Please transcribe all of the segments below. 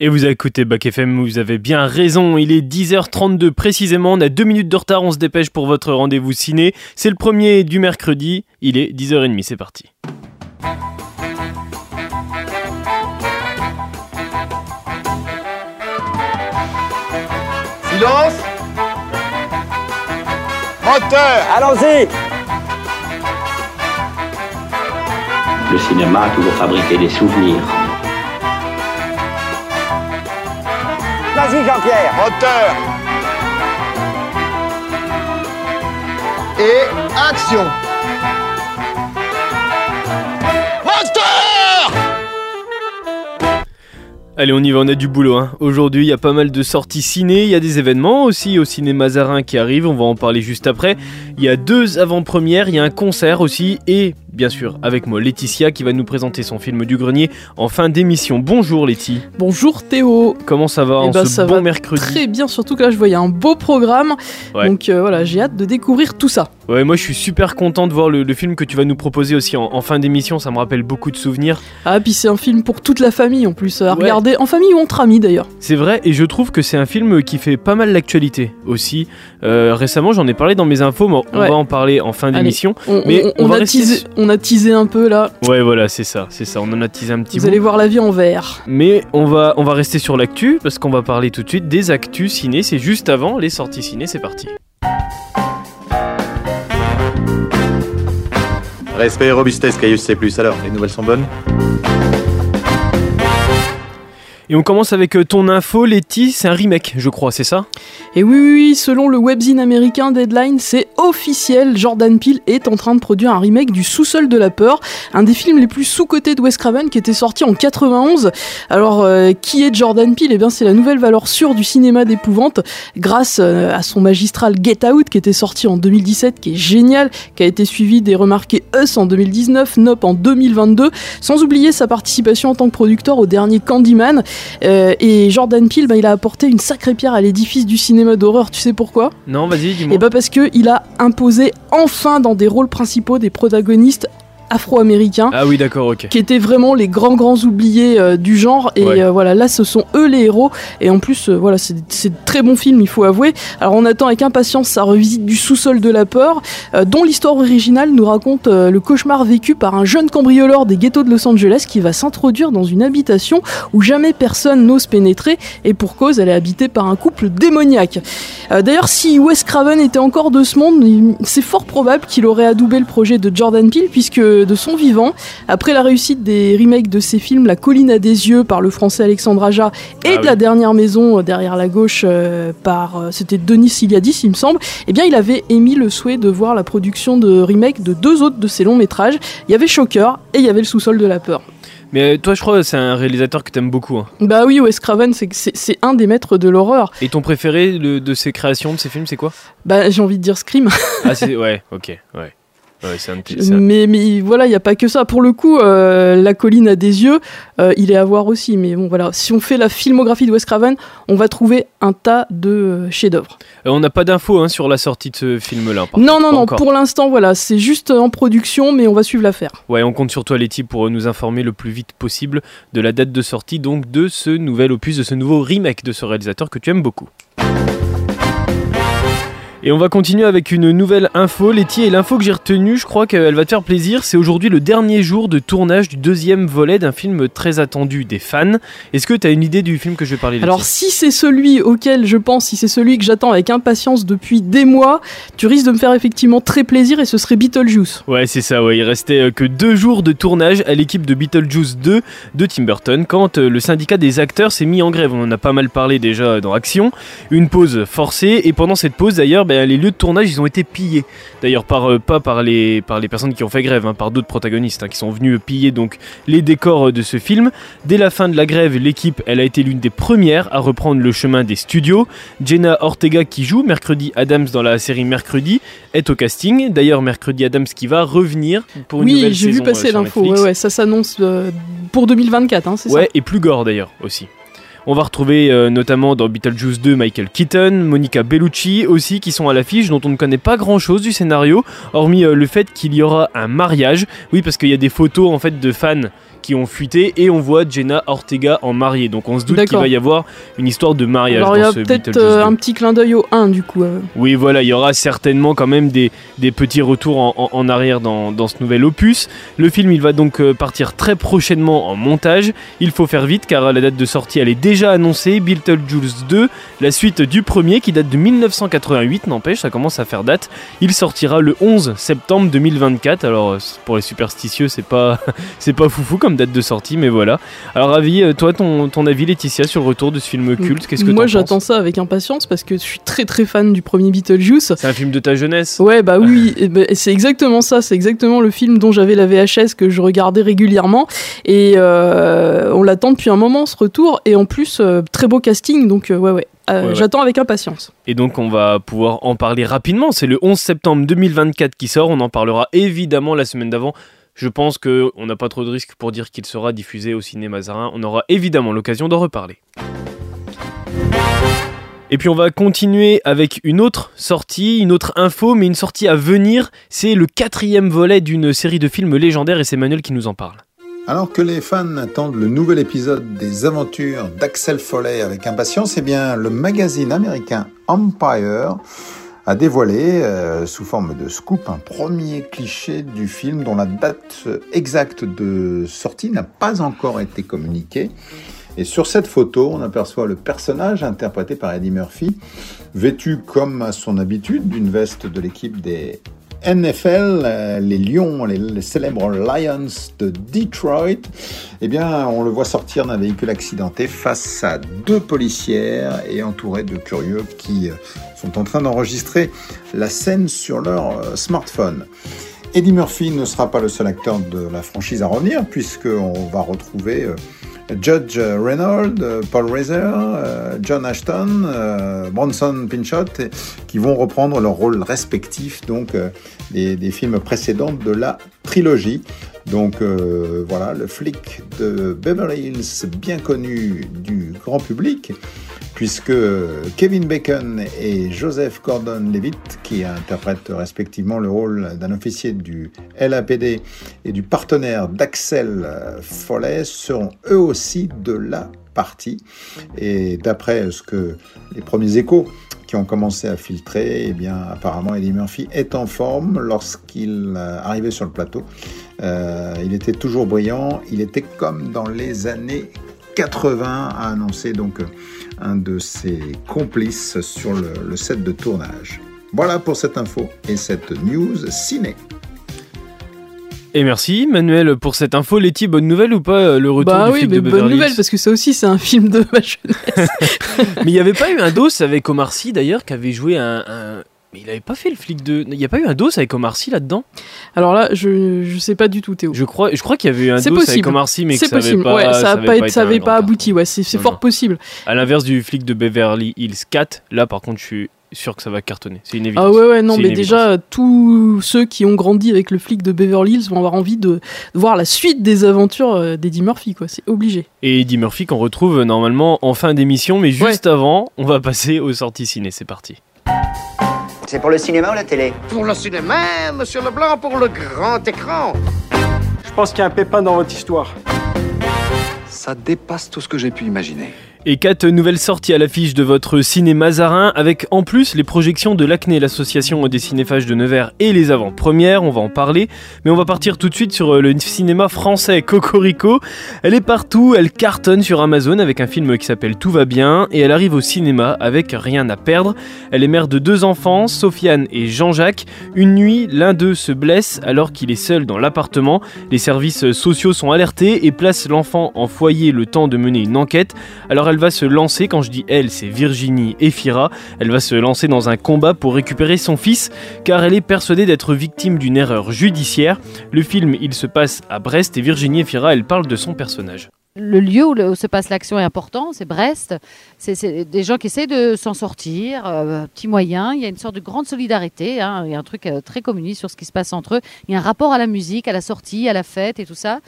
Et vous écoutez Bac FM, vous avez bien raison, il est 10h32 précisément, on a deux minutes de retard, on se dépêche pour votre rendez-vous ciné. C'est le premier du mercredi, il est 10h30, c'est parti. Silence Moteur Allons-y Le cinéma a toujours fabriqué des souvenirs. Vas-y Jean-Pierre Moteur Et action Allez, on y va, on a du boulot. Hein. Aujourd'hui, il y a pas mal de sorties ciné, il y a des événements aussi au cinéma Zarin qui arrivent, on va en parler juste après. Il y a deux avant-premières, il y a un concert aussi, et bien sûr, avec moi, Laetitia qui va nous présenter son film du grenier en fin d'émission. Bonjour Letty. Bonjour Théo. Comment ça va Eh en ben, ce ça bon va mercredi Très bien, surtout que là je voyais un beau programme. Ouais. Donc euh, voilà, j'ai hâte de découvrir tout ça. Ouais, moi je suis super content de voir le, le film que tu vas nous proposer aussi en, en fin d'émission, ça me rappelle beaucoup de souvenirs. Ah, puis c'est un film pour toute la famille en plus, à Ouais. regarder en famille ou entre amis d'ailleurs. C'est vrai, et je trouve que c'est un film qui fait pas mal l'actualité aussi. Euh, récemment, j'en ai parlé dans mes infos, mais on Ouais. va en parler en fin d'émission. On, Mais on- on on va a rester teasé, sur- on a teasé un peu là. Ouais, voilà, c'est ça, c'est ça, on en a teasé un petit Vous bout. allez voir la vie en vert. Mais on va, on va rester sur l'actu, parce qu'on va parler tout de suite des actus ciné, c'est juste avant les sorties ciné, c'est parti. Respect et robustesse, Caius C+. Alors, les nouvelles sont bonnes? Et on commence avec euh, ton info, Letty, c'est un remake, je crois, c'est ça? Et oui, oui, oui, selon le webzine américain Deadline, c'est officiel, Jordan Peele est en train de produire un remake du Sous-sol de la peur, un des films les plus sous-cotés de Wes Craven qui était sorti en 91. Alors, euh, qui est Jordan Peele? Eh bien, c'est la nouvelle valeur sûre du cinéma d'épouvante, grâce euh, à son magistral Get Out qui était sorti en 2017, qui est génial, qui a été suivi des remarqués Us en 2019, Nope en 2022, sans oublier sa participation en tant que producteur au dernier Candyman. Euh, et Jordan Peele, bah, il a apporté une sacrée pierre à l'édifice du cinéma d'horreur. Tu sais pourquoi? Non, vas-y, Et dis-moi. bah parce que il a imposé enfin dans des rôles principaux des protagonistes afro-américains. Ah oui, d'accord, ok. qui étaient vraiment les grands grands oubliés euh, du genre et Ouais. euh, voilà là ce sont eux les héros et en plus euh, voilà c'est de très bon film il faut avouer alors on attend avec impatience sa revisite du sous-sol de la peur dont l'histoire originale nous raconte le cauchemar vécu par un jeune cambrioleur des ghettos de Los Angeles qui va s'introduire dans une habitation où jamais personne n'ose pénétrer et pour cause elle est habitée par un couple démoniaque d'ailleurs si Wes Craven était encore de ce monde c'est fort probable qu'il aurait adoubé le projet de Jordan Peele puisque de son vivant après la réussite des remakes de ses films La colline à des yeux par le français Alexandre Aja et Ah de oui. La dernière maison euh, derrière la gauche euh, par euh, c'était Denis Iliadis il me semble eh bien il avait émis le souhait de voir la production de remake de deux autres de ses longs métrages il y avait Shocker et il y avait Le sous-sol de la peur Mais toi, je crois c'est un réalisateur que t'aimes beaucoup. hein. bah oui Wes Craven c'est un des maîtres de l'horreur Et ton préféré le- de ses créations, de ses films, c'est quoi? Bah j'ai envie de dire Scream Ah, c'est. Ouais, ok, ouais. Ouais, c'est un petit. un- mais, mais voilà, il n'y a pas que ça. Pour le coup, euh, La colline a des yeux, euh, il est à voir aussi. Mais bon, voilà, si on fait la filmographie de Wes Craven, on va trouver un tas de euh, chefs-d'œuvre. Euh, on n'a pas d'infos hein, sur la sortie de ce film-là. Non, non, non, encore. pour l'instant, voilà, c'est juste en production, mais on va suivre l'affaire. Ouais, on compte sur toi, Letty, pour nous informer le plus vite possible de la date de sortie donc de ce nouvel opus, de ce nouveau remake de ce réalisateur que tu aimes beaucoup. Et on va continuer avec une nouvelle info, Letty, et l'info que j'ai retenue, je crois qu'elle va te faire plaisir, c'est aujourd'hui le dernier jour de tournage du deuxième volet d'un film très attendu des fans. Est-ce que tu as une idée du film que je vais parler, Letty? Alors, si c'est celui auquel je pense, si c'est celui que j'attends avec impatience depuis des mois, tu risques de me faire effectivement très plaisir et ce serait Beetlejuice. Ouais, c'est ça, ouais. Il restait euh, que deux jours de tournage à l'équipe de Beetlejuice 2 de Tim Burton quand euh, le syndicat des acteurs s'est mis en grève. On en a pas mal parlé déjà dans Action. Une pause forcée et pendant cette pause d'ailleurs, ben, les lieux de tournage ils ont été pillés. D'ailleurs, par, euh, pas par les, par les personnes qui ont fait grève, hein, par d'autres protagonistes hein, qui sont venus piller donc les décors euh, de ce film. Dès la fin de la grève, l'équipe elle a été l'une des premières à reprendre le chemin des studios. Jenna Ortega qui joue Mercredi Adams dans la série Mercredi est au casting. D'ailleurs, Mercredi Adams qui va revenir pour une Oui, nouvelle j'ai vu saison, passer euh, l'info. Netflix. Ouais, ouais, ça s'annonce euh, pour 2024, hein, c'est ça? Ouais, et plus gore d'ailleurs aussi. On va retrouver euh, notamment dans Beetlejuice 2 Michael Keaton, Monica Bellucci aussi qui sont à l'affiche dont on ne connaît pas grand chose du scénario, hormis euh, le fait qu'il y aura un mariage. Oui, parce qu'il y a des photos en fait de fans qui ont fuité et on voit Jenna Ortega en mariée. Donc on se doute qu'il va y avoir une histoire de mariage Alors il y dans a ce peut-être euh, 2. un petit clin d'œil au 1 du coup. euh. Oui, voilà, il y aura certainement quand même des, des petits retours en, en- en arrière dans, dans ce nouvel opus. Le film, il va donc euh, partir très prochainement en montage. Il faut faire vite car la date de sortie, elle est déjà annoncée. Beetlejuice 2, la suite du premier qui date de 1988, n'empêche, ça commence à faire date. Il sortira le 11 septembre 2024. Alors, pour les superstitieux, c'est pas, c'est pas foufou comme date de sortie, mais voilà. Alors, Ravi, euh, toi, ton, ton avis, Laetitia, sur le retour de ce film culte, qu'est-ce que Moi t'en j'attends ça avec impatience parce que je suis très très fan du premier Beetlejuice. C'est un film de ta jeunesse Ouais, bah oui, ben, c'est exactement ça, c'est exactement le film dont j'avais la VHS que je regardais régulièrement. Et euh, on l'attend depuis un moment ce retour, et en plus, euh, très beau casting, donc euh, ouais, ouais. Euh, Ouais, ouais. J'attends avec impatience. Et donc on va pouvoir en parler rapidement. C'est le 11 septembre 2024 qui sort. On en parlera évidemment la semaine d'avant. Je pense qu'on n'a pas trop de risques pour dire qu'il sera diffusé au cinéma Zarin. On aura évidemment l'occasion d'en reparler. Et puis on va continuer avec une autre sortie, une autre info, mais une sortie à venir. C'est le quatrième volet d'une série de films légendaires et c'est Manuel qui nous en parle. Alors que les fans attendent le nouvel épisode des aventures d'Axel Foley avec impatience, eh bien, le magazine américain Empire a dévoilé, euh, sous forme de scoop, un premier cliché du film dont la date exacte de sortie n'a pas encore été communiquée. Et sur cette photo, on aperçoit le personnage interprété par Eddie Murphy, vêtu comme à son habitude d'une veste de l'équipe des NFL, euh, les Lions, les, célèbres Lions de Detroit, eh bien, on le voit sortir d'un véhicule accidenté face à deux policières et entouré de curieux qui euh, sont en train d'enregistrer la scène sur leur euh, smartphone. Eddie Murphy ne sera pas le seul acteur de la franchise à revenir, puisqu'on va retrouver Judge Reynolds, euh, Paul Reiser, euh, John Ashton, euh, Bronson Pinchot, qui vont reprendre leurs rôles respectifs donc des, films précédents de la trilogie. Donc euh, voilà, le flic de Beverly Hills, bien connu du grand public, puisque Kevin Bacon et Joseph Gordon-Levitt, qui interprètent respectivement le rôle d'un officier du LAPD et du partenaire d'Axel Foley, seront eux aussi de la partie. Et d'après ce que les premiers échos commencé à filtrer, eh bien apparemment Eddie Murphy est en forme lorsqu'il euh, arrivait sur le plateau. Euh, il était toujours brillant, il était comme dans les années 80, a annoncé donc euh, un de ses complices sur le, le set de tournage. Voilà pour cette info et cette news ciné. Et merci Manuel pour cette info. Letty, bonne nouvelle ou pas euh, le retour bah du oui, flic mais de bonne Beverly nouvelle Hills parce que ça aussi c'est un film de ma jeunesse. Mais il n'y avait pas eu un dos avec Omar Sy d'ailleurs qui avait joué un. un- Mais il avait pas fait le flic de. Il n'y a pas eu un dos avec Omar Sy là-dedans? Alors là, je, je sais pas du tout Théo. Je crois, je crois qu'il y avait eu un dos avec. Omar Sy, mais que ça avait possible, pas, ouais, ça avait pas, été ça un avait grand pas abouti, ouais, c'est fort possible. À l'inverse du flic de Beverly Hills 4, là par contre, je suis sûr que ça va cartonner. C'est une évidence. Ah ouais, ouais, non, mais déjà, tous ceux qui ont grandi avec le flic de Beverly Hills vont avoir envie de, de voir la suite des aventures euh, d'Eddie Murphy, quoi, c'est obligé. Et Eddie Murphy qu'on retrouve euh, normalement en fin d'émission, mais juste avant, on va passer aux sorties ciné. C'est parti. C'est pour le cinéma ou la télé? Pour le cinéma, monsieur Leblanc, pour le grand écran. Je pense qu'il y a un pépin dans votre histoire. Ça dépasse tout ce que j'ai pu imaginer. Et quatre nouvelles sorties à l'affiche de votre ciné Mazarin, avec en plus les projections de l'ACNE, l'association des cinéphages de Nevers, et les avant-premières, on va en parler. Mais on va partir tout de suite sur euh, le cinéma français Cocorico. Elle est partout, elle cartonne sur Amazon avec un film qui s'appelle Tout va bien, et elle arrive au cinéma avec Rien à perdre. Elle est mère de deux enfants, Sofiane et Jean-Jacques. Une nuit, l'un d'eux se blesse alors qu'il est seul dans l'appartement. Les services sociaux sont alertés et placent l'enfant en foyer le temps de mener une enquête. Alors va se lancer, quand je dis elle, c'est Virginie et Fira, elle va se lancer dans un combat pour récupérer son fils, car elle est persuadée d'être victime d'une erreur judiciaire. Le film, il se passe à Brest et Virginie et Fira, elle parle de son personnage. Le lieu où, se passe l'action est important, c'est Brest. C'est- C'est des gens qui essaient de s'en sortir, euh, petits moyens. Il y a une sorte de grande solidarité. hein. Il y a un truc euh, très communiste sur ce qui se passe entre eux. Il y a un rapport à la musique, à la sortie, à la fête et tout ça.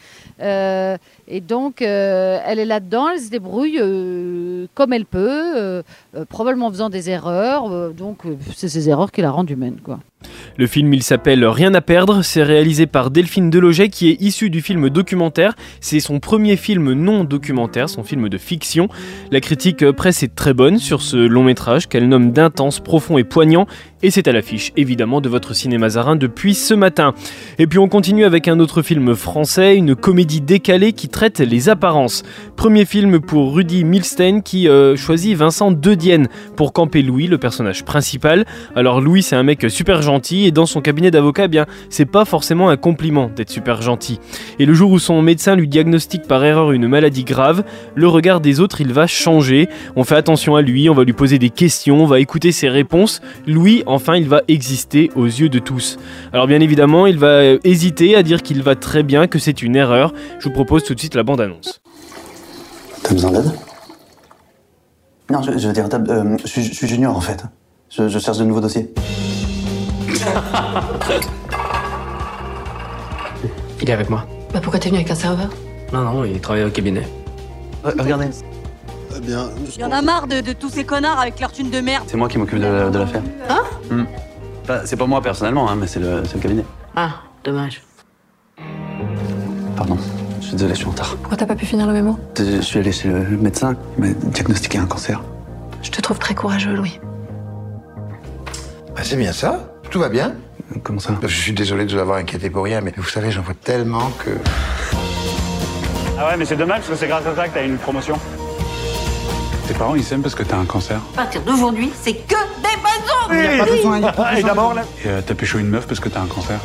Euh, et donc, euh, elle est là-dedans, elle se débrouille euh, comme elle peut, euh, probablement en faisant des erreurs. donc, c'est ces erreurs qui la rendent humaine. Quoi. Le film, il s'appelle Rien à perdre. C'est réalisé par Delphine Deloget, qui est issue du film documentaire. C'est son premier film non documentaire, son film de fiction. La critique presse est très bonne sur ce long métrage qu'elle nomme d'intense, profond et poignant. Et c'est à l'affiche, évidemment, de votre cinéma zarin depuis ce matin. Et puis on continue avec un autre film français, une comédie décalée qui traite les apparences. Premier film pour Rudy Milstein qui euh, choisit Vincent Dedienne pour camper Louis, le personnage principal. Alors Louis, c'est un mec super gentil et dans son cabinet d'avocat, eh bien, c'est pas forcément un compliment d'être super gentil. Et le jour où son médecin lui diagnostique par erreur une maladie grave, le regard des autres, il va changer. On fait attention à lui, on va lui poser des questions, on va écouter ses réponses. Louis, enfin il va exister aux yeux de tous. Alors bien évidemment, il va euh, hésiter à dire qu'il va très bien, que c'est une erreur. Je vous propose tout de suite la bande-annonce. T'as besoin d'aide? Non, je, je veux dire, euh, je, suis, je, suis junior en fait. Je, je cherche de nouveaux dossiers. il est avec moi. Bah pourquoi t'es venu avec un serveur? Non, non, il travaille au cabinet. Euh, regardez. Eh bien, il y en a marre de, de, tous ces connards avec leur thune de merde. C'est moi qui m'occupe de, de l'affaire. Hein hmm. enfin, C'est pas moi personnellement, hein, mais c'est le, le, cabinet. Ah, dommage. Pardon, je suis désolé, je suis en retard. Pourquoi t'as pas pu finir le mémo? Je suis allé chez le médecin, il m'a diagnostiqué un cancer. Je te trouve très courageux, Louis. Bah, c'est bien ça. Tout va bien. Comment ça? Je suis désolé de vous avoir inquiété pour rien, mais vous savez, j'en vois tellement que. Ah ouais, mais c'est dommage parce que c'est grâce à ça que t'as une promotion. Tes parents, ils s'aiment parce que t'as un cancer? À partir d'aujourd'hui, c'est que des bonnes Il y a pas de soin, il y a pas de Et d'abord, là. Et euh, t'as pécho une meuf parce que t'as un cancer?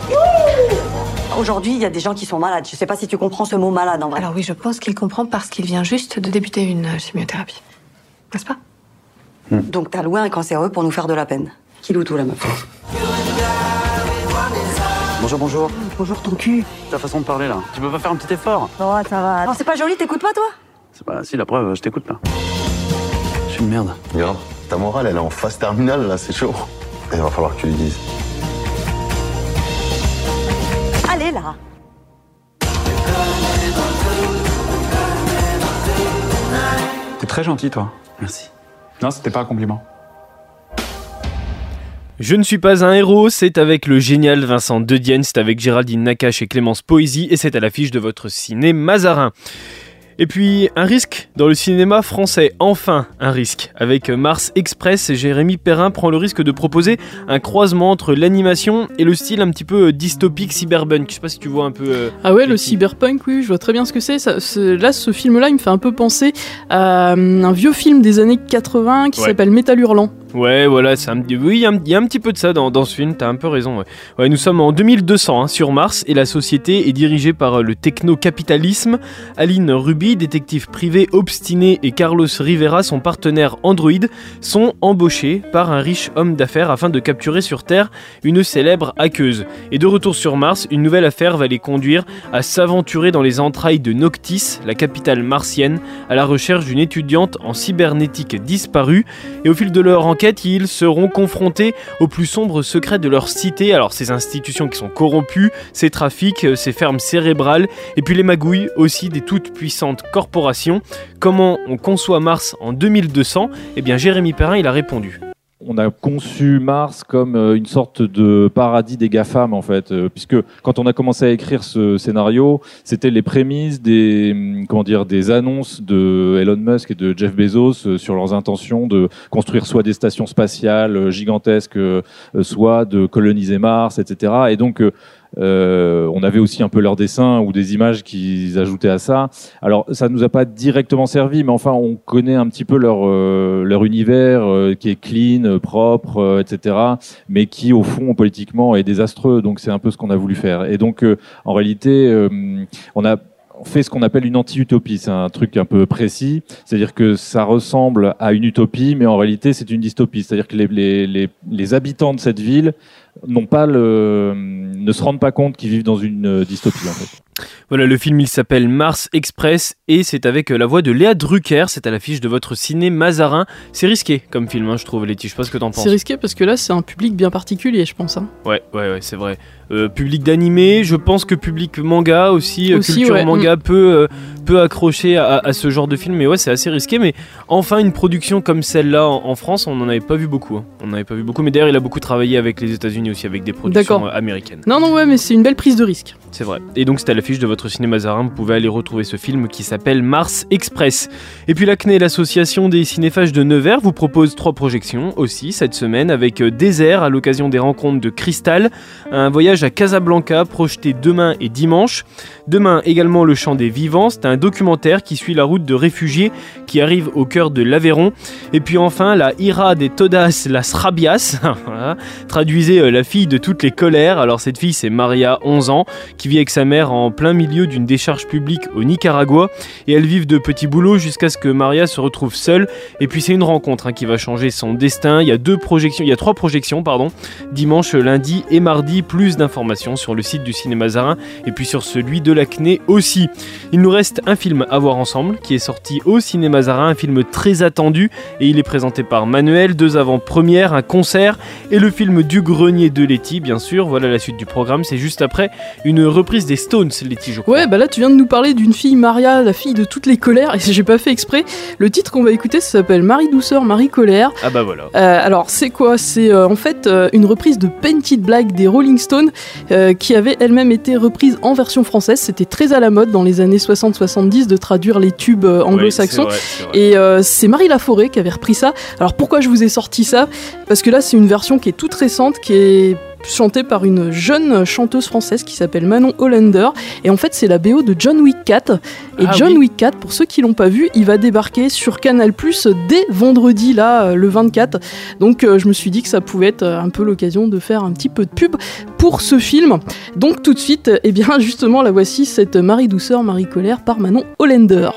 Aujourd'hui, il y a des gens qui sont malades. Je sais pas si tu comprends ce mot malade en vrai. Alors oui, je pense qu'il comprend parce qu'il vient juste de débuter une chimiothérapie. N'est-ce pas? Mmh. Donc t'as loué un cancéreux pour nous faire de la peine. Qui loue tout la meuf? Bonjour, bonjour. Bonjour ton cul. Ta façon de parler là. Tu peux pas faire un petit effort? Oh, ça va. Non, c'est pas joli, t'écoutes pas toi? C'est pas. Si, la preuve, je t'écoute là. Une merde. Ta morale, elle est en phase terminale là, c'est chaud. Il va falloir que tu lui dises. Allez là T'es très gentil, toi. Merci. Non, c'était pas un compliment. Je ne suis pas un héros, c'est avec le génial Vincent Dedienne, c'est avec Géraldine Nakache et Clémence Poésie, et c'est à l'affiche de votre ciné Mazarin. Et puis un risque dans le cinéma français, enfin un risque. Avec Mars Express, Jérémy Perrin prend le risque de proposer un croisement entre l'animation et le style un petit peu dystopique cyberpunk. Je sais pas si tu vois un peu. Euh, ah ouais, le cyberpunk, oui, je vois très bien ce que c'est. Là, ce film-là, il me fait un peu penser à euh, un vieux film des années 80 qui ouais. s'appelle Métal Hurlant. Ouais, voilà, un, oui, il y, a un petit peu de ça dans, dans ce film, t'as un peu raison. Ouais. nous sommes en 2200 hein, sur Mars et la société est dirigée par le techno-capitalisme. Aline Ruby, détective privé obstiné, et Carlos Rivera, son partenaire Android, sont embauchés par un riche homme d'affaires afin de capturer sur Terre une célèbre hackeuse. Et de retour sur Mars, une nouvelle affaire va les conduire à s'aventurer dans les entrailles de Noctis, la capitale martienne, à la recherche d'une étudiante en cybernétique disparue. Et au fil de leur enquête, ils seront confrontés aux plus sombres secrets de leur cité, alors ces institutions qui sont corrompues, ces trafics, ces fermes cérébrales, et puis les magouilles aussi des toutes puissantes corporations. Comment on conçoit Mars en 2200 Eh bien Jérémy Perrin, il a répondu on a conçu Mars comme une sorte de paradis des GAFAM en fait, puisque quand on a commencé à écrire ce scénario, c'était les prémices des comment dire des annonces de Elon Musk et de Jeff Bezos sur leurs intentions de construire soit des stations spatiales gigantesques, soit de coloniser Mars, etc. Et donc euh, on avait aussi un peu leurs dessins ou des images qu'ils ajoutaient à ça. Alors ça nous a pas directement servi, mais enfin on connaît un petit peu leur euh, leur univers euh, qui est clean, propre, euh, etc. Mais qui au fond politiquement est désastreux. Donc c'est un peu ce qu'on a voulu faire. Et donc en réalité, on a fait ce qu'on appelle une anti-utopie. C'est un truc un peu précis. C'est-à-dire que ça ressemble à une utopie, mais en réalité, c'est une dystopie. C'est-à-dire que les, les, les, habitants de cette ville n'ont pas le, ne se rendent pas compte qu'ils vivent dans une dystopie, en fait. Voilà, le film il s'appelle Mars Express et c'est avec la voix de Léa Drucker, c'est à l'affiche de votre ciné Mazarin. C'est risqué comme film, hein, je trouve, Letty, je sais pas ce que t'en penses. C'est risqué parce que là c'est un public bien particulier, je pense. Hein. Ouais, ouais, ouais, c'est vrai. Euh, public d'animé. Je pense que public manga aussi, euh, Aussi, culture ouais. manga peut, euh, peut accrocher à, à ce genre de film. Mais ouais, c'est assez risqué. Mais enfin, une production comme celle-là en, en France, on n'en avait pas vu beaucoup. hein. On n'en avait pas vu beaucoup. Mais d'ailleurs, il a beaucoup travaillé avec les États-Unis aussi, avec des productions américaines. Non, non, ouais, mais c'est une belle prise de risque. C'est vrai. Et donc, c'est à l'affiche de votre cinéma Zarin. Vous pouvez aller retrouver ce film qui s'appelle Mars Express. Et puis, la CNE, l'association des cinéphages de Nevers, vous propose trois projections aussi cette semaine avec Désert à l'occasion des rencontres de Cristal, un voyage à Casablanca projeté demain et dimanche. Demain également Le Chant des Vivants, c'est un documentaire qui suit la route de réfugiés qui arrivent au cœur de l'Aveyron. Et puis enfin la Ira des Todas las Rabias, traduisez euh, la fille de toutes les colères. Alors cette fille c'est Maria, 11 ans, qui vit avec sa mère en plein milieu d'une décharge publique au Nicaragua. Et elles vivent de petits boulots jusqu'à ce que Maria se retrouve seule. Et puis c'est une rencontre hein, qui va changer son destin. Il y a deux projections, il y a trois projections pardon, dimanche, lundi et mardi. Plus d'informations sur le site du cinéma Zarin et puis sur celui de la CNE aussi. Il nous reste un film à voir ensemble qui est sorti au cinéma Zarin, un film très attendu et il est présenté par Manuel, deux avant-premières, un concert et le film du grenier de Letty bien sûr. Voilà la suite du programme, c'est juste après une reprise des Stones Letty je crois. Ouais, bah là, tu viens de nous parler d'une fille, Maria, la fille de toutes les colères, et j'ai pas fait exprès. Le titre qu'on va écouter, ça s'appelle Marie Douceur, Marie Colère. Ah bah voilà. Euh, alors, c'est quoi? C'est euh, en fait euh, une reprise de Painted Black des Rolling Stones, euh, qui avait elle-même été reprise en version française. C'était très à la mode dans les années 60-70 de traduire les tubes euh, anglo-saxons. Et euh, c'est Marie Laforêt qui avait repris ça. Alors pourquoi je vous ai sorti ça? Parce que là, c'est une version qui est toute récente, qui est chantée par une jeune chanteuse française qui s'appelle Manon Hollander. Et en fait, c'est la BO de John Wick 4. Et Ah John oui. Wick 4, pour ceux qui l'ont pas vu, il va débarquer sur Canal Plus dès vendredi, là, euh, le 24. Donc euh, je me suis dit que ça pouvait être euh, un peu l'occasion de faire un petit peu de pub pour ce film. Donc tout de suite, eh bien justement, la voici, cette Marie Douceur, Marie Colère par Manon Hollander.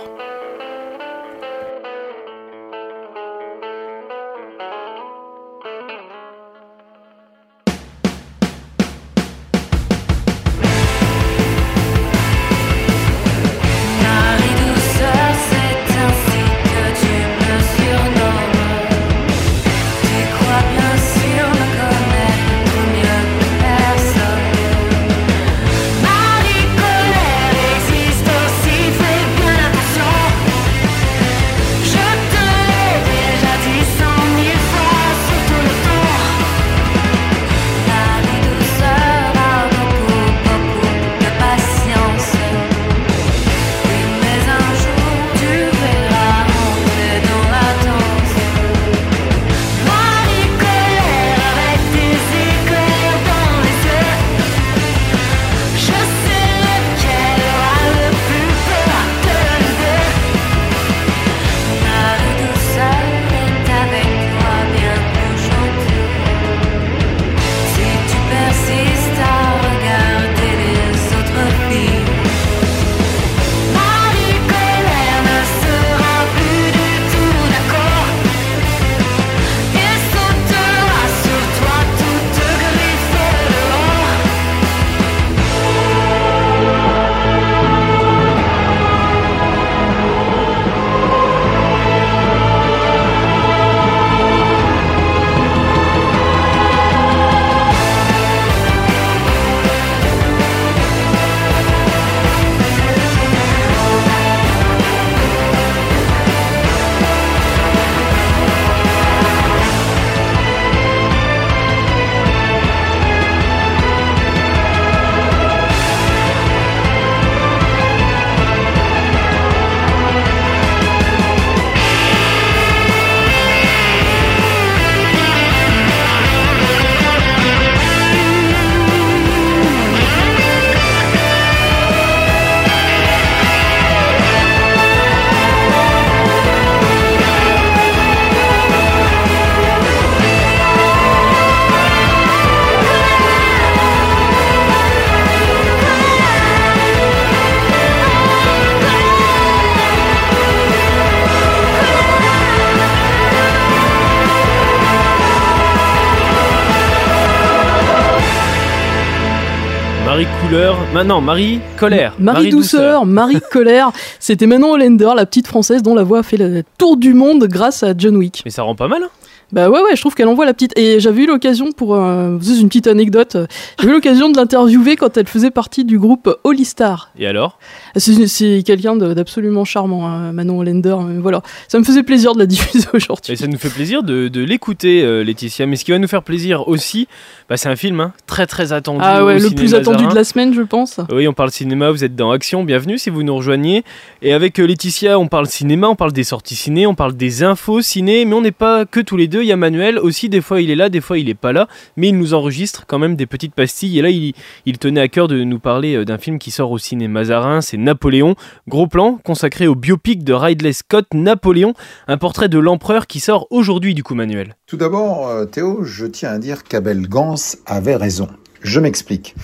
Maintenant, Marie Colère. Marie, Douceur, Marie Colère, c'était Manon Hollander, la petite française dont la voix a fait le tour du monde grâce à John Wick. Mais ça rend pas mal. hein Bah ouais, ouais, je trouve qu'elle envoie la petite. Et j'avais eu l'occasion pour. Euh, une petite anecdote. J'ai eu l'occasion de l'interviewer quand elle faisait partie du groupe Holy Star. Et alors? C'est quelqu'un d'absolument charmant, hein, Manon Hollander. mais voilà, ça me faisait plaisir de la diffuser aujourd'hui. Et ça nous fait plaisir de, de l'écouter, euh, Laetitia. Mais ce qui va nous faire plaisir aussi, bah, c'est un film hein, très très attendu. Ah ouais, le plus attendu de la semaine, je pense. Oui, on parle cinéma, vous êtes dans Action, bienvenue si vous nous rejoignez. Et avec euh, Laetitia, on parle cinéma, on parle des sorties ciné, on parle des infos ciné, mais on n'est pas que tous les deux. Il y a Manuel aussi, des fois il est là, des fois il est pas là, mais il nous enregistre quand même des petites pastilles. Et là, il, il tenait à cœur de nous parler euh, d'un film qui sort au cinéma Mazarin, c'est Napoléon. Gros plan consacré au biopic de Ridley Scott, Napoléon, un portrait de l'empereur qui sort aujourd'hui du coup, Manuel. Tout d'abord, euh, Théo, je tiens à dire qu'Abel Gans avait raison. Je m'explique.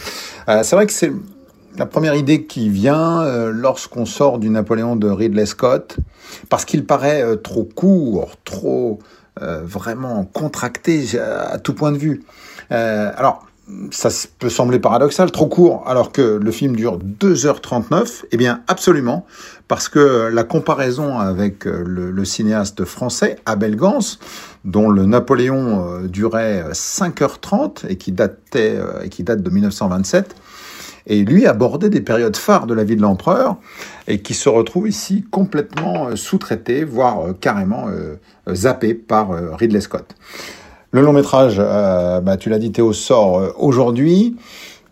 Euh, c'est vrai que c'est la première idée qui vient euh, lorsqu'on sort du Napoléon de Ridley Scott, parce qu'il paraît trop court, trop vraiment contracté à, tout point de vue. Alors, ça peut sembler paradoxal, trop court, alors que le film dure 2h39. Eh bien, absolument, parce que la comparaison avec euh, le, cinéaste français Abel Gans, dont le Napoléon euh, durait 5h30 et qui, datait, euh, et qui date de 1927, et lui abordait des périodes phares de la vie de l'empereur et qui se retrouve ici complètement sous-traité, voire carrément zappé par Ridley Scott. Le long métrage, euh, bah, tu l'as dit Théo, sort euh, aujourd'hui.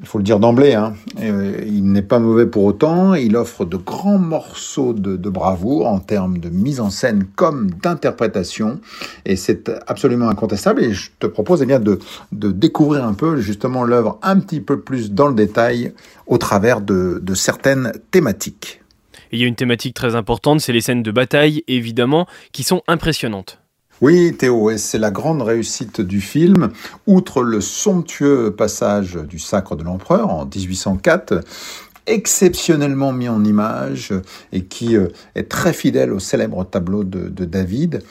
Il faut le dire d'emblée, hein. Euh, il n'est pas mauvais pour autant. Il offre de grands morceaux de, bravoure en termes de mise en scène comme d'interprétation, et c'est absolument incontestable. Et je te propose eh bien de, découvrir un peu justement l'œuvre un petit peu plus dans le détail au travers de, certaines thématiques. Il y a une thématique très importante, c'est les scènes de bataille, évidemment, qui sont impressionnantes. Oui, Théo, et c'est la grande réussite du film. Outre le somptueux passage du Sacre de l'Empereur en 1804, exceptionnellement mis en image et qui euh, est très fidèle au célèbre tableau de, David,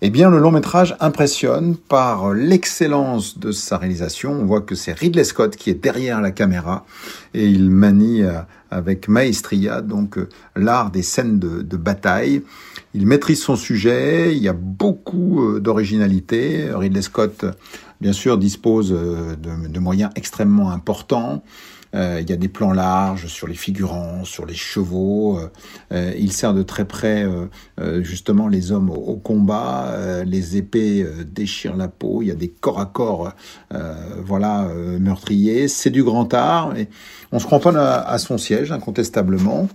eh bien, le long métrage impressionne par l'excellence de sa réalisation. On voit que c'est Ridley Scott qui est derrière la caméra et il manie euh, avec maestria donc euh, l'art des scènes de bataille. Il maîtrise son sujet, il y a beaucoup euh, d'originalité. Ridley Scott, bien sûr, dispose euh, de, moyens extrêmement importants. Euh, il y a des plans larges sur les figurants, sur les chevaux. Il sert de très près justement les hommes au, combat. Les épées déchirent la peau. Il y a des corps à corps, voilà, meurtriers. C'est du grand art. On se cramponne à son siège incontestablement.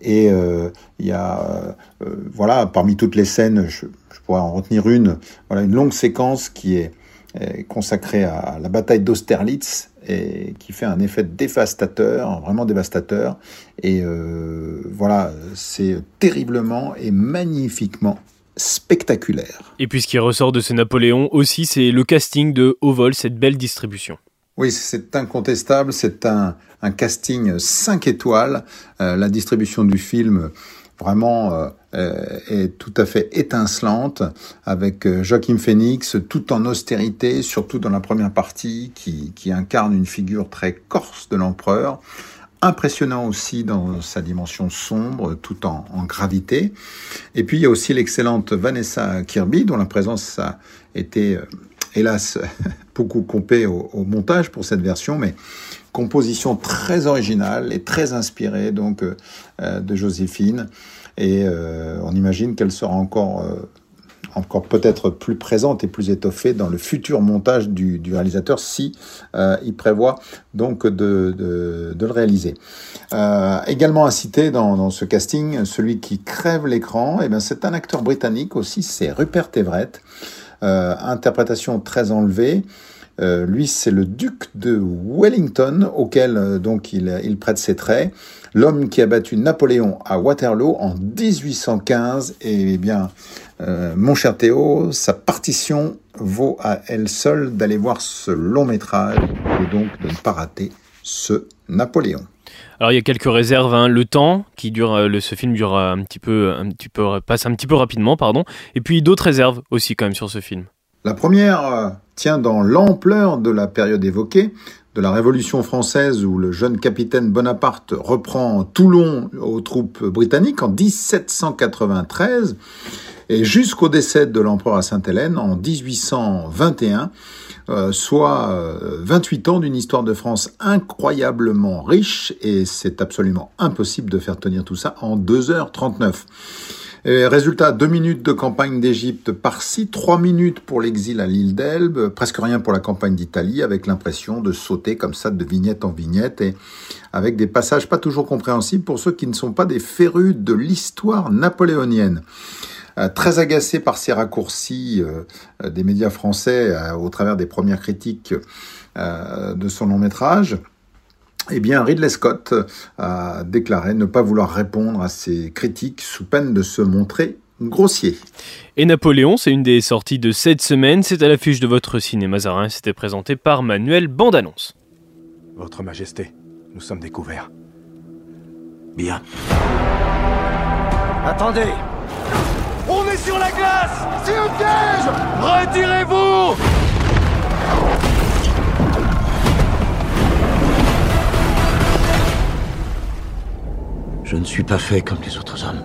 Et euh, il y a, euh, voilà, parmi toutes les scènes, je, pourrais en retenir une. Voilà, une longue séquence qui est, consacrée à la bataille d'Austerlitz et qui fait un effet dévastateur, vraiment dévastateur. Et euh, voilà, c'est terriblement et magnifiquement spectaculaire. Et puis ce qui ressort de ce Napoléon aussi, c'est le casting de Haut Vol, cette belle distribution. Oui, c'est incontestable, c'est un, casting 5 étoiles. Euh, la distribution du film vraiment euh, est tout à fait étincelante avec euh, Joachim Phoenix tout en austérité, surtout dans la première partie qui, incarne une figure très corse de l'empereur. Impressionnant aussi dans sa dimension sombre, tout en, en gravité. Et puis il y a aussi l'excellente Vanessa Kirby, dont la présence a été, euh, hélas, beaucoup compée au, montage pour cette version, mais composition très originale et très inspirée donc euh, de Joséphine. Et euh, on imagine qu'elle sera encore, euh, encore peut-être plus présente et plus étoffée dans le futur montage du, réalisateur si euh, il prévoit donc de, le réaliser. Euh, également à citer dans, dans, ce casting, celui qui crève l'écran, et ben c'est un acteur britannique aussi, c'est Rupert Everett. Euh, interprétation très enlevée. Euh, lui, c'est le duc de Wellington, auquel euh, donc il, prête ses traits. L'homme qui a battu Napoléon à Waterloo en 1815. Et eh bien, mon cher Théo, sa partition vaut à elle seule d'aller voir ce long métrage et donc de ne pas rater ce Napoléon. Alors il y a quelques réserves, hein. le temps qui dure, euh, ce film dure un petit peu, un petit peu, passe un petit peu rapidement, pardon, et puis d'autres réserves aussi quand même sur ce film. La première euh, tient dans l'ampleur de la période évoquée, de la Révolution française où le jeune capitaine Bonaparte reprend Toulon aux troupes britanniques en 1793 et jusqu'au décès de l'empereur à Sainte-Hélène en 1821, euh, soit euh, 28 ans d'une histoire de France incroyablement riche et c'est absolument impossible de faire tenir tout ça en 2h39. Résultat, deux minutes de campagne d'Égypte par-ci, trois minutes pour l'exil à l'île d'Elbe, presque rien pour la campagne d'Italie, avec l'impression de sauter comme ça de vignette en vignette et avec des passages pas toujours compréhensibles pour ceux qui ne sont pas des férus de l'histoire napoléonienne. Euh, très agacé par ces raccourcis euh, des médias français euh, au travers des premières critiques euh, de son long métrage, eh bien, Ridley Scott a déclaré ne pas vouloir répondre à ces critiques sous peine de se montrer grossier. Et Napoléon, c'est une des sorties de cette semaine. C'est à l'affiche de votre cinéma Zarin. C'était présenté par Manuel Bande-Annonce. Votre Majesté, nous sommes découverts. Bien. Attendez On est sur la glace C'est un piège Retirez-vous Je ne suis pas fait comme les autres hommes.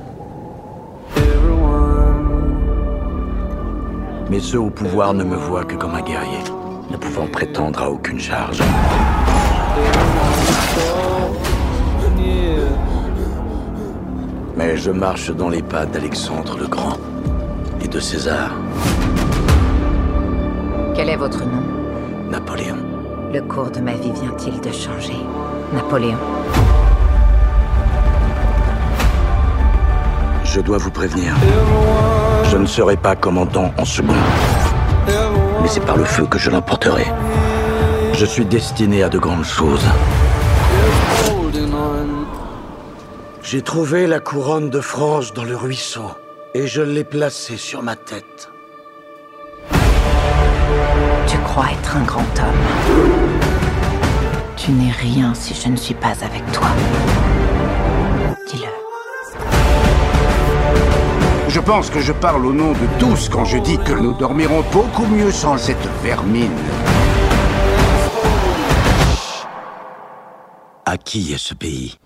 Mais ceux au pouvoir ne me voient que comme un guerrier, ne pouvant prétendre à aucune charge. Mais je marche dans les pas d'Alexandre le Grand et de César, Quel est votre nom? Napoléon. Le cours de ma vie vient-il de changer? Napoléon. Je dois vous prévenir. Je ne serai pas commandant en second. Mais c'est par le feu que je l'emporterai. Je suis destiné à de grandes choses. J'ai trouvé la couronne de France dans le ruisseau et je l'ai placée sur ma tête. Tu crois être un grand homme. Tu n'es rien si je ne suis pas avec toi. Dis-le. Je pense que je parle au nom de tous quand je dis que nous dormirons beaucoup mieux sans cette vermine. À qui est ce pays?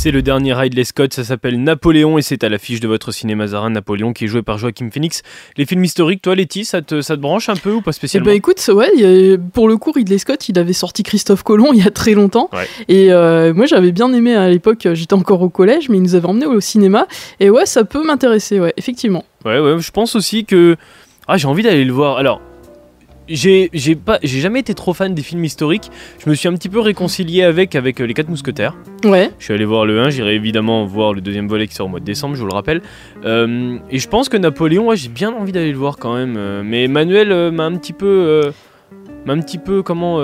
C'est le dernier Ridley Scott, ça s'appelle Napoléon et c'est à l'affiche de votre cinéma Zarin Napoléon qui est joué par Joachim Phoenix. Les films historiques, toi Letty, ça te, ça te branche un peu ou pas Eh spécialement ben écoute, ouais, a- pour le coup, Ridley Scott, il avait sorti Christophe Colomb il y a très longtemps. Ouais. Et euh, moi, j'avais bien aimé à l'époque, j'étais encore au collège, mais il nous avait emmené au cinéma. Et ouais, ça peut m'intéresser, ouais, effectivement. Ouais, ouais, je pense aussi que. Ah, j'ai envie d'aller le voir. Alors, j'ai pas, j'ai jamais été trop fan des films historiques. Je me suis un petit peu réconcilié avec, avec euh, Les Quatre Mousquetaires. Ouais. Je suis allé voir le 1, j'irai évidemment voir le deuxième volet qui sort au mois de décembre, je vous le rappelle. Euh, et je pense que Napoléon, ouais, j'ai bien envie d'aller le voir quand même. euh, mais Manuel euh, m'a un petit peu. euh, m'a un petit peu, comment.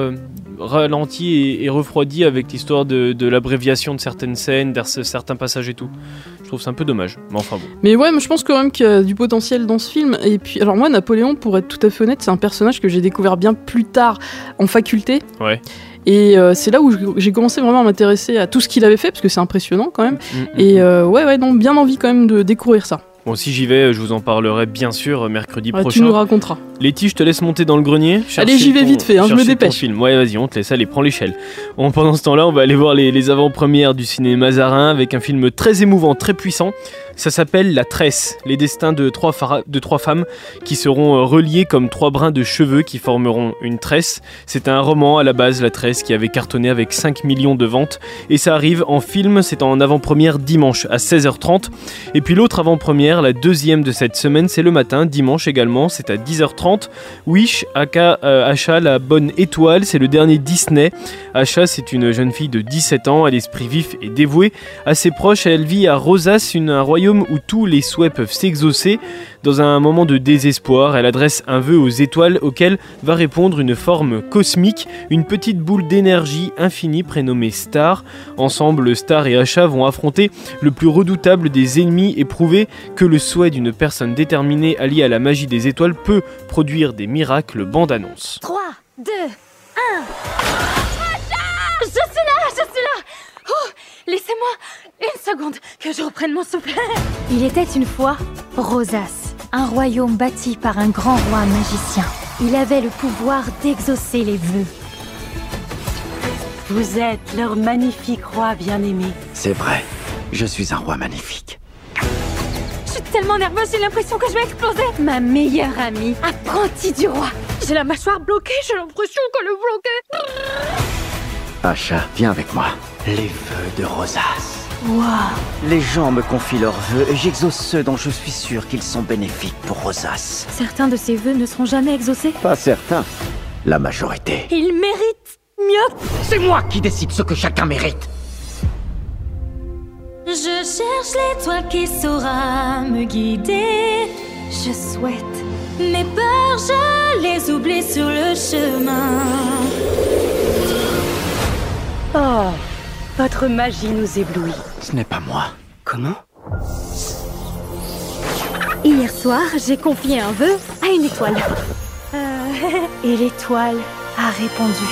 ralenti et, et refroidi avec l'histoire de, de l'abréviation de certaines scènes, de certains passages et tout. Trouve ça un peu dommage. Mais enfin bon. Mais ouais, je pense quand même qu'il y a du potentiel dans ce film. Et puis, alors moi, Napoléon, pour être tout à fait honnête, c'est un personnage que j'ai découvert bien plus tard en faculté. Ouais. Et euh, c'est là où j'ai commencé vraiment à m'intéresser à tout ce qu'il avait fait, parce que c'est impressionnant quand même. Mm, mm, Et euh, ouais, ouais, donc bien envie quand même de découvrir ça. Bon, si j'y vais, je vous en parlerai bien sûr mercredi Ouais, prochain. tu nous raconteras. Letty, je te laisse monter dans le grenier. Allez, j'y vais ton- vite fait, hein, je me dépêche. Film. Ouais, vas-y, on te laisse. Allez, prends l'échelle. Bon, pendant ce temps-là, on va aller voir les, les avant-premières du cinéma Zarin avec un film très émouvant, très puissant. Ça s'appelle La Tresse, les destins de trois, femmes qui seront euh, reliées comme trois brins de cheveux qui formeront une tresse. C'est un roman à la base, La Tresse, qui avait cartonné avec 5 millions de ventes. Et ça arrive en film, c'est en avant-première dimanche à 16h30. Et puis l'autre avant-première, la deuxième de cette semaine, c'est le matin, dimanche également, c'est à 10h30. Wish, aka euh, Asha, la bonne étoile, c'est le dernier Disney. Asha, c'est une jeune fille de 17 ans, à l'esprit vif et dévoué. À ses proches, elle vit à Rosas, une- un royaume où tous les souhaits peuvent s'exaucer. Dans un moment de désespoir, elle adresse un vœu aux étoiles auquel va répondre une forme cosmique, une petite boule d'énergie infinie prénommée Star. Ensemble, Star et Asha vont affronter le plus redoutable des ennemis et prouver que le souhait d'une personne déterminée alliée à la magie des étoiles peut produire des miracles bande annonce. 3, 2, 1. laissez-moi une seconde que je reprenne mon souffle. Il était une fois Rosas, un royaume bâti par un grand roi magicien. Il avait le pouvoir d'exaucer les vœux. Vous êtes leur magnifique roi bien-aimé. C'est vrai, je suis un roi magnifique. Je suis tellement nerveuse, j'ai l'impression que je vais exploser. Ma meilleure amie, apprentie du roi. J'ai la mâchoire bloquée, j'ai l'impression qu'elle est bloquée. Acha, viens avec moi. Les vœux de Rosas. Les gens me confient leurs vœux et j'exauce ceux dont je suis sûr qu'ils sont bénéfiques pour Rosas. Certains de ces vœux ne seront jamais exaucés? Pas certain. La majorité. Il mérite mieux. C'est moi qui décide ce que chacun mérite. Je cherche l'étoile qui saura me guider. Je souhaite mes peurs, je les oublie sur le chemin. Oh, votre magie nous éblouit. Ce n'est pas moi. Comment Hier soir, j'ai confié un vœu à une étoile. Euh, et l'étoile a répondu.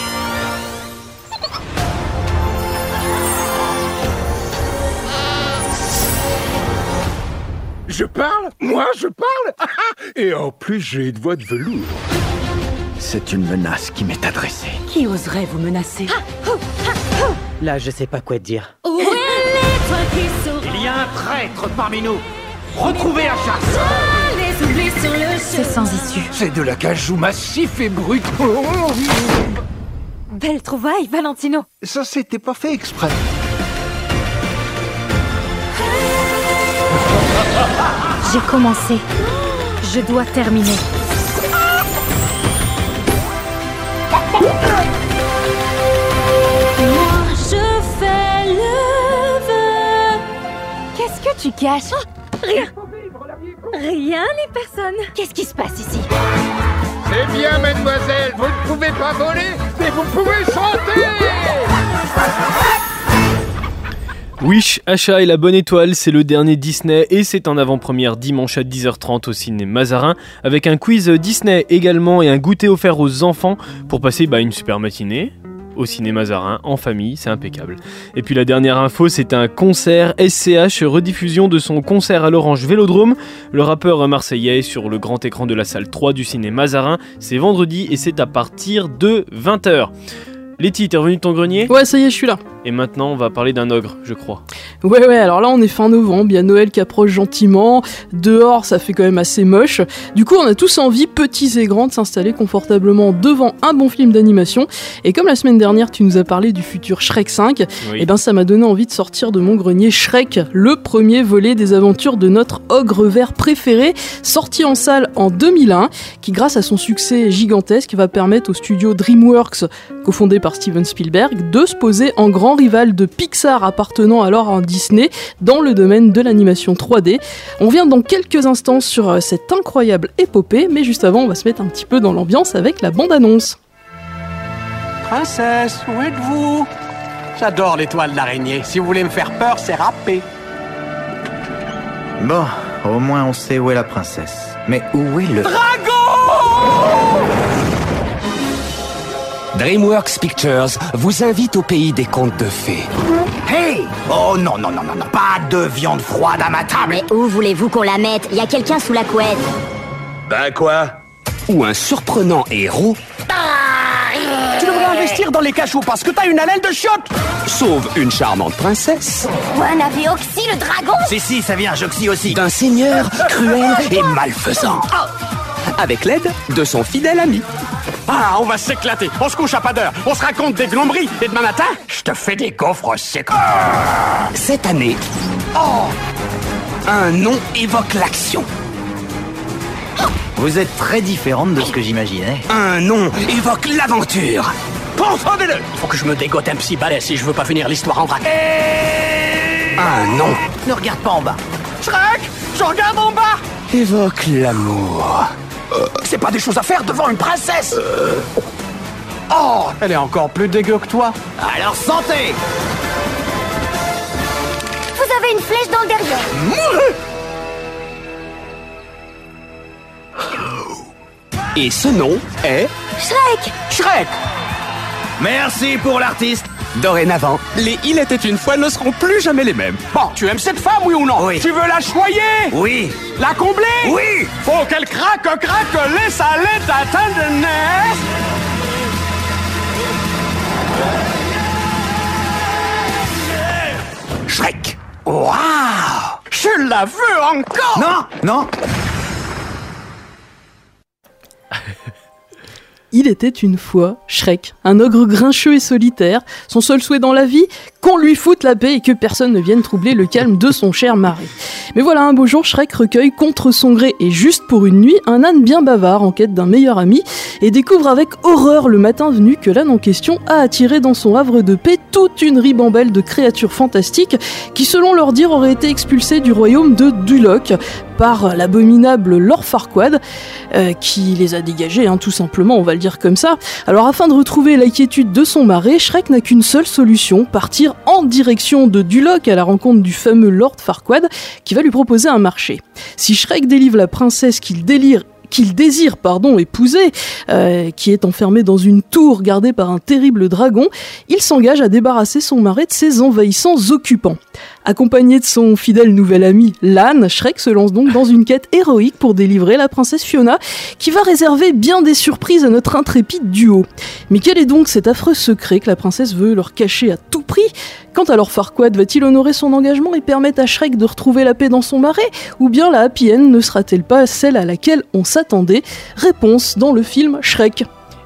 Je parle Moi, je parle Et en plus, j'ai une voix de velours. C'est une menace qui m'est adressée. Qui oserait vous menacer? Ah, Là, je sais pas quoi te dire. Où est l'étoile qui saura Il y a un traître parmi nous. Retrouvez le chemin. C'est sans issue. C'est de la cajou massif et brut. Belle trouvaille, Valentino. Ça, c'était pas fait exprès. J'ai commencé. Je dois terminer. Tu caches Rien. Rien ni personne. Qu'est-ce qui se passe ici? C'est bien, mademoiselle, vous ne pouvez pas voler, mais vous pouvez chanter. Wish, Achat et la bonne étoile, c'est le dernier Disney et c'est en avant-première dimanche à 10h30 au ciné Mazarin avec un quiz Disney également et un goûter offert aux enfants pour passer bah, une super matinée au ciné Mazarin en famille, c'est impeccable. Et puis la dernière info, c'est un concert SCH rediffusion de son concert à l'Orange Vélodrome. Le rappeur marseillais sur le grand écran de la salle 3 du ciné Mazarin, c'est vendredi et c'est à partir de 20h. Letty, t'es revenu de ton grenier? Ouais, ça y est, je suis là. Et maintenant, on va parler d'un ogre, je crois. Ouais, ouais, alors là, on est fin novembre, il y a Noël qui approche gentiment. Dehors, ça fait quand même assez moche. Du coup, on a tous envie, petits et grands, de s'installer confortablement devant un bon film d'animation. Et comme la semaine dernière, tu nous as parlé du futur Shrek 5, Oui. et ben ça m'a donné envie de sortir de mon grenier Shrek, le premier volet des aventures de notre ogre vert préféré, sorti en salle en 2001, qui grâce à son succès gigantesque va permettre au studio DreamWorks, cofondé par Steven Spielberg, de se poser en grand rival de Pixar appartenant alors à Disney dans le domaine de l'animation 3D. On vient dans quelques instants sur euh, cette incroyable épopée, mais juste avant, on va se mettre un petit peu dans l'ambiance avec la bande-annonce. Princesse, où êtes-vous? J'adore l'étoile d'araignée. Si vous voulez me faire peur, c'est râpé. Bon, au moins on sait où est la princesse. Mais où est le... DreamWorks Pictures vous invite au pays des contes de fées. Hey Oh non, non, non, non, non, pas de viande froide à ma table Mais où voulez-vous qu'on la mette? Il y a quelqu'un sous la couette. Ben quoi? Où un surprenant héros Tu devrais investir dans les cachots parce que t'as une haleine de chiotte sauve une charmante princesse Ou un avait Oxy le dragon Si, si, ça vient, Joxy aussi. d'un seigneur cruel et malfaisant. Avec l'aide de son fidèle ami. Ah, on va s'éclater. On se couche à pas d'heure. On se raconte des gnomberies. Et demain matin, je te fais des gaufres secs. Cette année, oh, un nom évoque l'action. Vous êtes très différente de ce que j'imaginais. Un nom évoque l'aventure. Confondez-le Il faut que je me dégote un psy balai si je veux pas finir l'histoire en vrac. Un nom Ne regarde pas en bas. Shrek Je regarde en bas évoque l'amour. C'est pas des choses à faire devant une princesse. Oh. Elle est encore plus dégueu que toi. Alors santé Vous avez une flèche dans le derrière. Et ce nom est? Shrek. Shrek Merci pour l'artiste. Dorénavant, les Il était une fois ne seront plus jamais les mêmes. Bon, tu aimes cette femme, oui ou non? Oui. Tu veux la choyer? Oui. La combler? Oui. Faut qu'elle craque, craque, laisse aller ta tenderness Shrek. Waouh Je la veux encore Non, non. Il était une fois Shrek, un ogre grincheux et solitaire. Son seul souhait dans la vie, qu'on lui foute la paix et que personne ne vienne troubler le calme de son cher mari. Mais voilà, un beau jour, Shrek recueille contre son gré et juste pour une nuit un âne bien bavard en quête d'un meilleur ami et découvre avec horreur le matin venu que l'âne en question a attiré dans son havre de paix toute une ribambelle de créatures fantastiques qui, selon leur dire, auraient été expulsées du royaume de Duloc par l'abominable Lord Farquaad, euh, qui les a dégagés, hein, tout simplement, on va le dire comme ça. Alors afin de retrouver la quiétude de son mari, Shrek n'a qu'une seule solution, partir en direction de Duloc à la rencontre du fameux Lord Farquaad, qui va lui proposer un marché. Si Shrek délivre la princesse qu'il désire pardon épouser, euh, qui est enfermée dans une tour gardée par un terrible dragon, il s'engage à débarrasser son mari de ses envahissants occupants. Accompagné de son fidèle nouvel ami, l'âne, Shrek se lance donc dans une quête héroïque pour délivrer la princesse Fiona, qui va réserver bien des surprises à notre intrépide duo. Mais quel est donc cet affreux secret que la princesse veut leur cacher à tout prix? Quant à Lord Farquaad, va-t-il honorer son engagement et permettre à Shrek de retrouver la paix dans son marais? Ou bien la happy end ne sera-t-elle pas celle à laquelle on s'attendait? Réponse dans le film Shrek.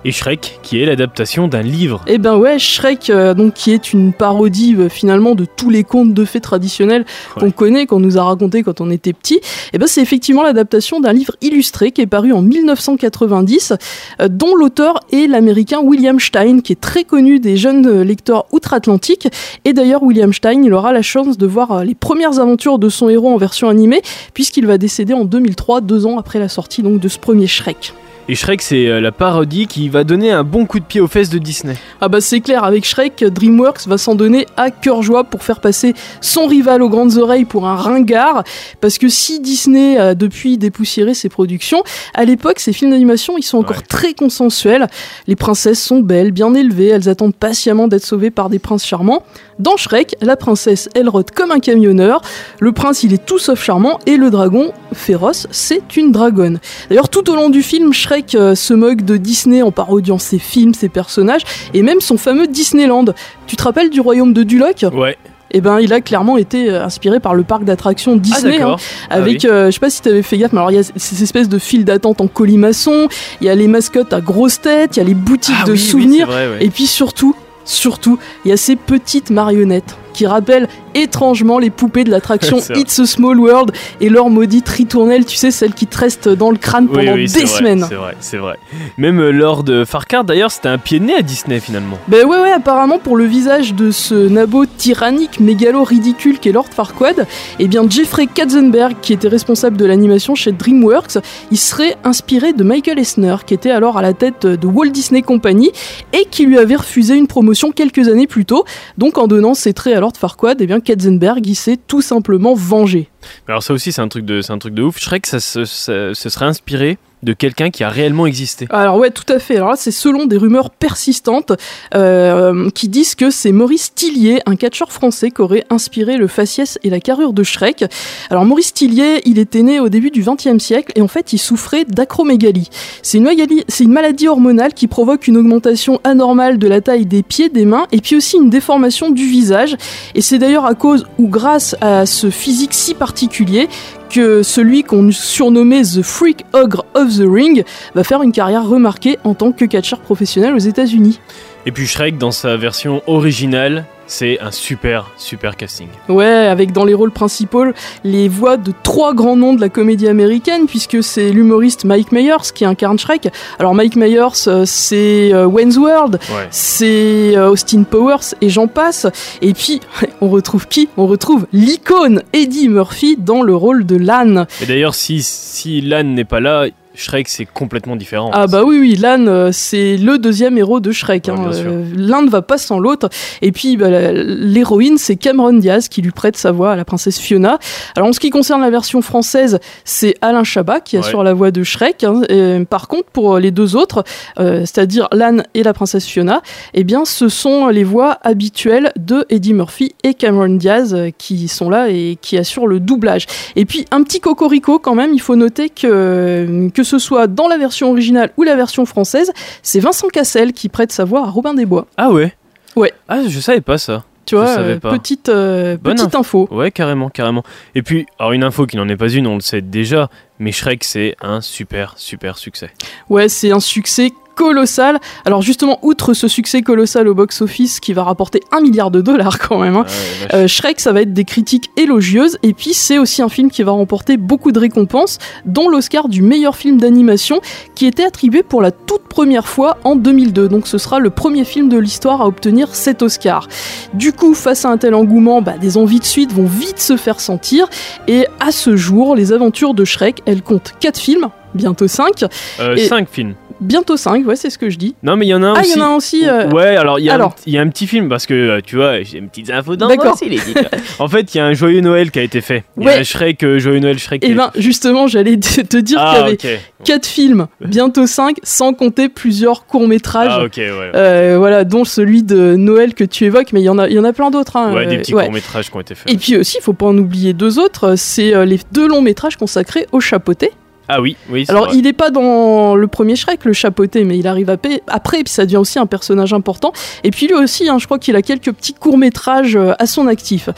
Et Shrek, qui est l'adaptation d'un livre. Eh ben ouais, Shrek, euh, donc qui est une parodie euh, finalement de tous les contes de fées traditionnels qu'on connaît, qu'on nous a raconté quand on était petit. Eh ben c'est effectivement l'adaptation d'un livre illustré qui est paru en 1990, euh, dont l'auteur est l'américain William Stein, qui est très connu des jeunes lecteurs outre-Atlantique. Et d'ailleurs, William Stein, il aura la chance de voir les premières aventures de son héros en version animée, puisqu'il va décéder en 2003, deux ans après la sortie donc de ce premier Shrek. Et Shrek, c'est euh, la parodie qui va donner un bon coup de pied aux fesses de Disney. Ah bah c'est clair, avec Shrek, DreamWorks va s'en donner à cœur joie pour faire passer son rival aux grandes oreilles pour un ringard, parce que si Disney a depuis dépoussiéré ses productions, à l'époque ces films d'animation ils sont encore très consensuels, les princesses sont belles, bien élevées, elles attendent patiemment d'être sauvées par des princes charmants. Dans Shrek, la princesse elle rôde comme un camionneur, le prince il est tout sauf charmant, et le dragon féroce c'est une dragonne. D'ailleurs tout au long du film, Shrek euh, se moque de Disney en parodiant ses films, ses personnages, et même son fameux Disneyland. Tu te rappelles du royaume de Duloc Ouais. Eh ben, il a clairement été euh, inspiré par le parc d'attractions Disney, d'accord. hein, Ah avec, oui. euh, je sais pas si t'avais fait gaffe, mais alors il y a ces espèces de files d'attente en colimaçon, il y a les mascottes à grosses têtes, il y a les boutiques Ah de oui, souvenirs, c'est vrai, ouais. et puis surtout, surtout, il y a ces petites marionnettes qui rappellent étrangement les poupées de l'attraction. It's a Small World et leur maudite ritournelle, tu sais, celle qui te reste dans le crâne pendant oui, des semaines. C'est vrai, c'est vrai. Même euh, Lord Farquhar, d'ailleurs, c'était un pied de nez à Disney finalement. Ben ouais ouais apparemment pour le visage de ce nabo tyrannique mégalo ridicule qu'est Lord Farquaad, eh bien Jeffrey Katzenberg qui était responsable de l'animation chez DreamWorks, il serait inspiré de Michael Eisner qui était alors à la tête de Walt Disney Company et qui lui avait refusé une promotion quelques années plus tôt. Donc en donnant ses traits à Lord Farquaad, eh bien Katzenberg il s'est tout simplement vengé. Alors ça aussi, c'est un truc de, c'est un truc de ouf. Shrek, ça, se- ça- se serait inspiré de quelqu'un qui a réellement existé. Alors ouais, tout à fait. Alors là, c'est selon des rumeurs persistantes euh, qui disent que c'est Maurice Tillier, un catcheur français, qui aurait inspiré le faciès et la carrure de Shrek. Alors Maurice Tillier, il était né au début du XXe siècle et en fait, il souffrait d'acromégalie. C'est une, maladie- c'est une maladie hormonale qui provoque une augmentation anormale de la taille des pieds, des mains et puis aussi une déformation du visage. Et c'est d'ailleurs à cause ou grâce à ce physique si particulier que celui qu'on surnommait The Freak Ogre of the Ring va faire une carrière remarquée en tant que catcheur professionnel aux États-Unis. Et puis Shrek, dans sa version originale, c'est un super, super casting. Ouais, avec dans les rôles principaux les voix de trois grands noms de la comédie américaine, puisque c'est l'humoriste Mike Myers qui incarne Shrek. Alors Mike Myers, euh, c'est euh, Wayne's World, Ouais. c'est euh, Austin Powers et j'en passe. Et puis, on retrouve qui? On retrouve l'icône Eddie Murphy dans le rôle de l'âne. Et d'ailleurs, si, si Lan n'est pas là, Shrek, c'est complètement différent. Ah bah oui, oui, l'âne, euh, c'est le deuxième héros de Shrek. hein. Euh, L'un ne va pas sans l'autre. Et puis bah, l'héroïne, c'est Cameron Diaz qui lui prête sa voix à la princesse Fiona. Alors en ce qui concerne la version française, c'est Alain Chabat qui Ouais. assure la voix de Shrek. hein. Et, par contre, pour les deux autres, euh, c'est-à-dire l'âne et la princesse Fiona, eh bien ce sont les voix habituelles de Eddie Murphy et Cameron Diaz euh, qui sont là et qui assurent le doublage. Et puis un petit cocorico quand même, il faut noter que que ce soit dans la version originale ou la version française, c'est Vincent Cassel qui prête sa voix à Robin des Bois. Ah ouais? Ouais. Ah, je savais pas ça. Tu vois, euh, pas. petite euh, petite info. Ouais, carrément, carrément. Et puis, alors une info qui n'en est pas une, on le sait déjà, mais Shrek, c'est un super, super succès. Ouais, c'est un succès colossal. Alors justement, outre ce succès colossal au box-office qui va rapporter un milliard de dollars quand même, hein, euh, Shrek, ça va être des critiques élogieuses. Et puis c'est aussi un film qui va remporter beaucoup de récompenses, dont l'Oscar du meilleur film d'animation, qui était attribué pour la toute première fois en 2002. Donc ce sera le premier film de l'histoire à obtenir cet Oscar. Du coup, face à un tel engouement, bah, des envies de suite vont vite se faire sentir. Et à ce jour, les aventures de Shrek, elles comptent 4 films, bientôt 5. Euh, Et- cinq films. Bientôt 5, ouais, c'est ce que je dis. Non, mais il y en a un Ah, aussi. il y en a un aussi, euh, Ouais, alors il y, a un- alors. il y a un petit film parce que euh, tu vois, j'ai une petite info dans D'accord. aussi, les. En fait, il y a un Joyeux Noël qui a été fait. Il y Ouais. a un Shrek, euh, Joyeux Noël Shrek. Et a ben justement, j'allais te dire Ah, qu'il y avait ok. 4 films, bientôt 5, sans compter plusieurs courts-métrages. Ah, ok, ouais. Euh, voilà, dont celui de Noël que tu évoques, mais il y en a, y en a plein d'autres. hein, Ouais, des petits ouais. courts-métrages qui ont été faits. Et puis aussi, il faut pas en oublier deux autres, c'est les deux longs métrages consacrés au chapeauté. Ah oui, oui. c'est Alors, vrai. il n'est pas dans le premier Shrek, le chapeauté, mais il arrive après, et puis ça devient aussi un personnage important. Et puis lui aussi, hein, je crois qu'il a quelques petits courts-métrages euh, à son actif.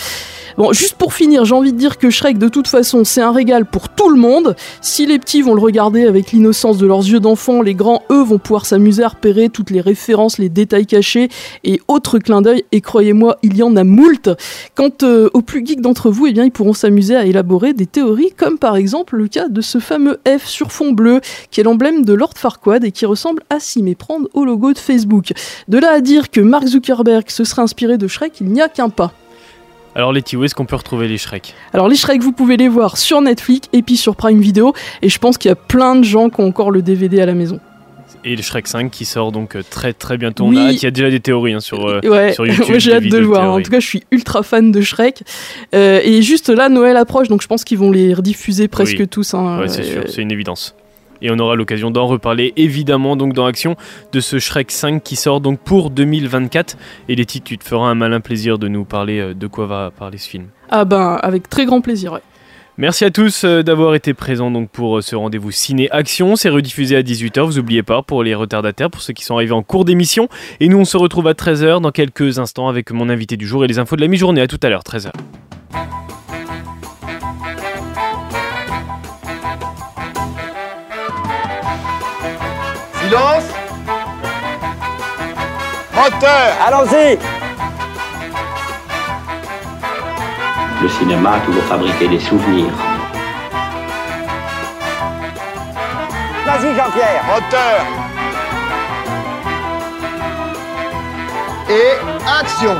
Bon, juste pour finir, j'ai envie de dire que Shrek, de toute façon, c'est un régal pour tout le monde. Si les petits vont le regarder avec l'innocence de leurs yeux d'enfant, les grands, eux, vont pouvoir s'amuser à repérer toutes les références, les détails cachés et autres clins d'œil. Et croyez-moi, il y en a moult. Quant euh, aux plus geeks d'entre vous, eh bien, ils pourront s'amuser à élaborer des théories, comme par exemple le cas de ce fameux F sur fond bleu, qui est l'emblème de Lord Farquaad et qui ressemble à s'y méprendre au logo de Facebook. De là à dire que Mark Zuckerberg se serait inspiré de Shrek, il n'y a qu'un pas. Alors, Letty, où est-ce qu'on peut retrouver les Shrek? Alors les Shrek, vous pouvez les voir sur Netflix et puis sur Prime Video, et je pense qu'il y a plein de gens qui ont encore le DVD à la maison. Et le Shrek 5 qui sort donc euh, très très bientôt. Oui. On a hâte, il y a déjà des théories hein, sur, euh, Ouais, sur YouTube. moi j'ai hâte de le voir. En tout cas, je suis ultra fan de Shrek. Euh, et juste là, Noël approche, donc je pense qu'ils vont les rediffuser presque Oui. tous. hein. Ouais, c'est sûr, c'est une évidence. Et on aura l'occasion d'en reparler évidemment donc dans Action de ce Shrek 5 qui sort donc pour 2024. Et Letty, tu te feras un malin plaisir de nous parler euh, de quoi va parler ce film. Ah ben, avec très grand plaisir. ouais. Merci à tous euh, d'avoir été présents donc pour euh, ce rendez-vous ciné action. C'est rediffusé à 18h, vous oubliez pas pour les retardataires, pour ceux qui sont arrivés en cours d'émission. Et nous on se retrouve à 13h dans quelques instants avec mon invité du jour et les infos de la mi-journée. À tout à l'heure, 13h. Silence Moteur Allons-y Le cinéma a toujours fabriqué des souvenirs. Vas-y, Jean-Pierre. Moteur. Et action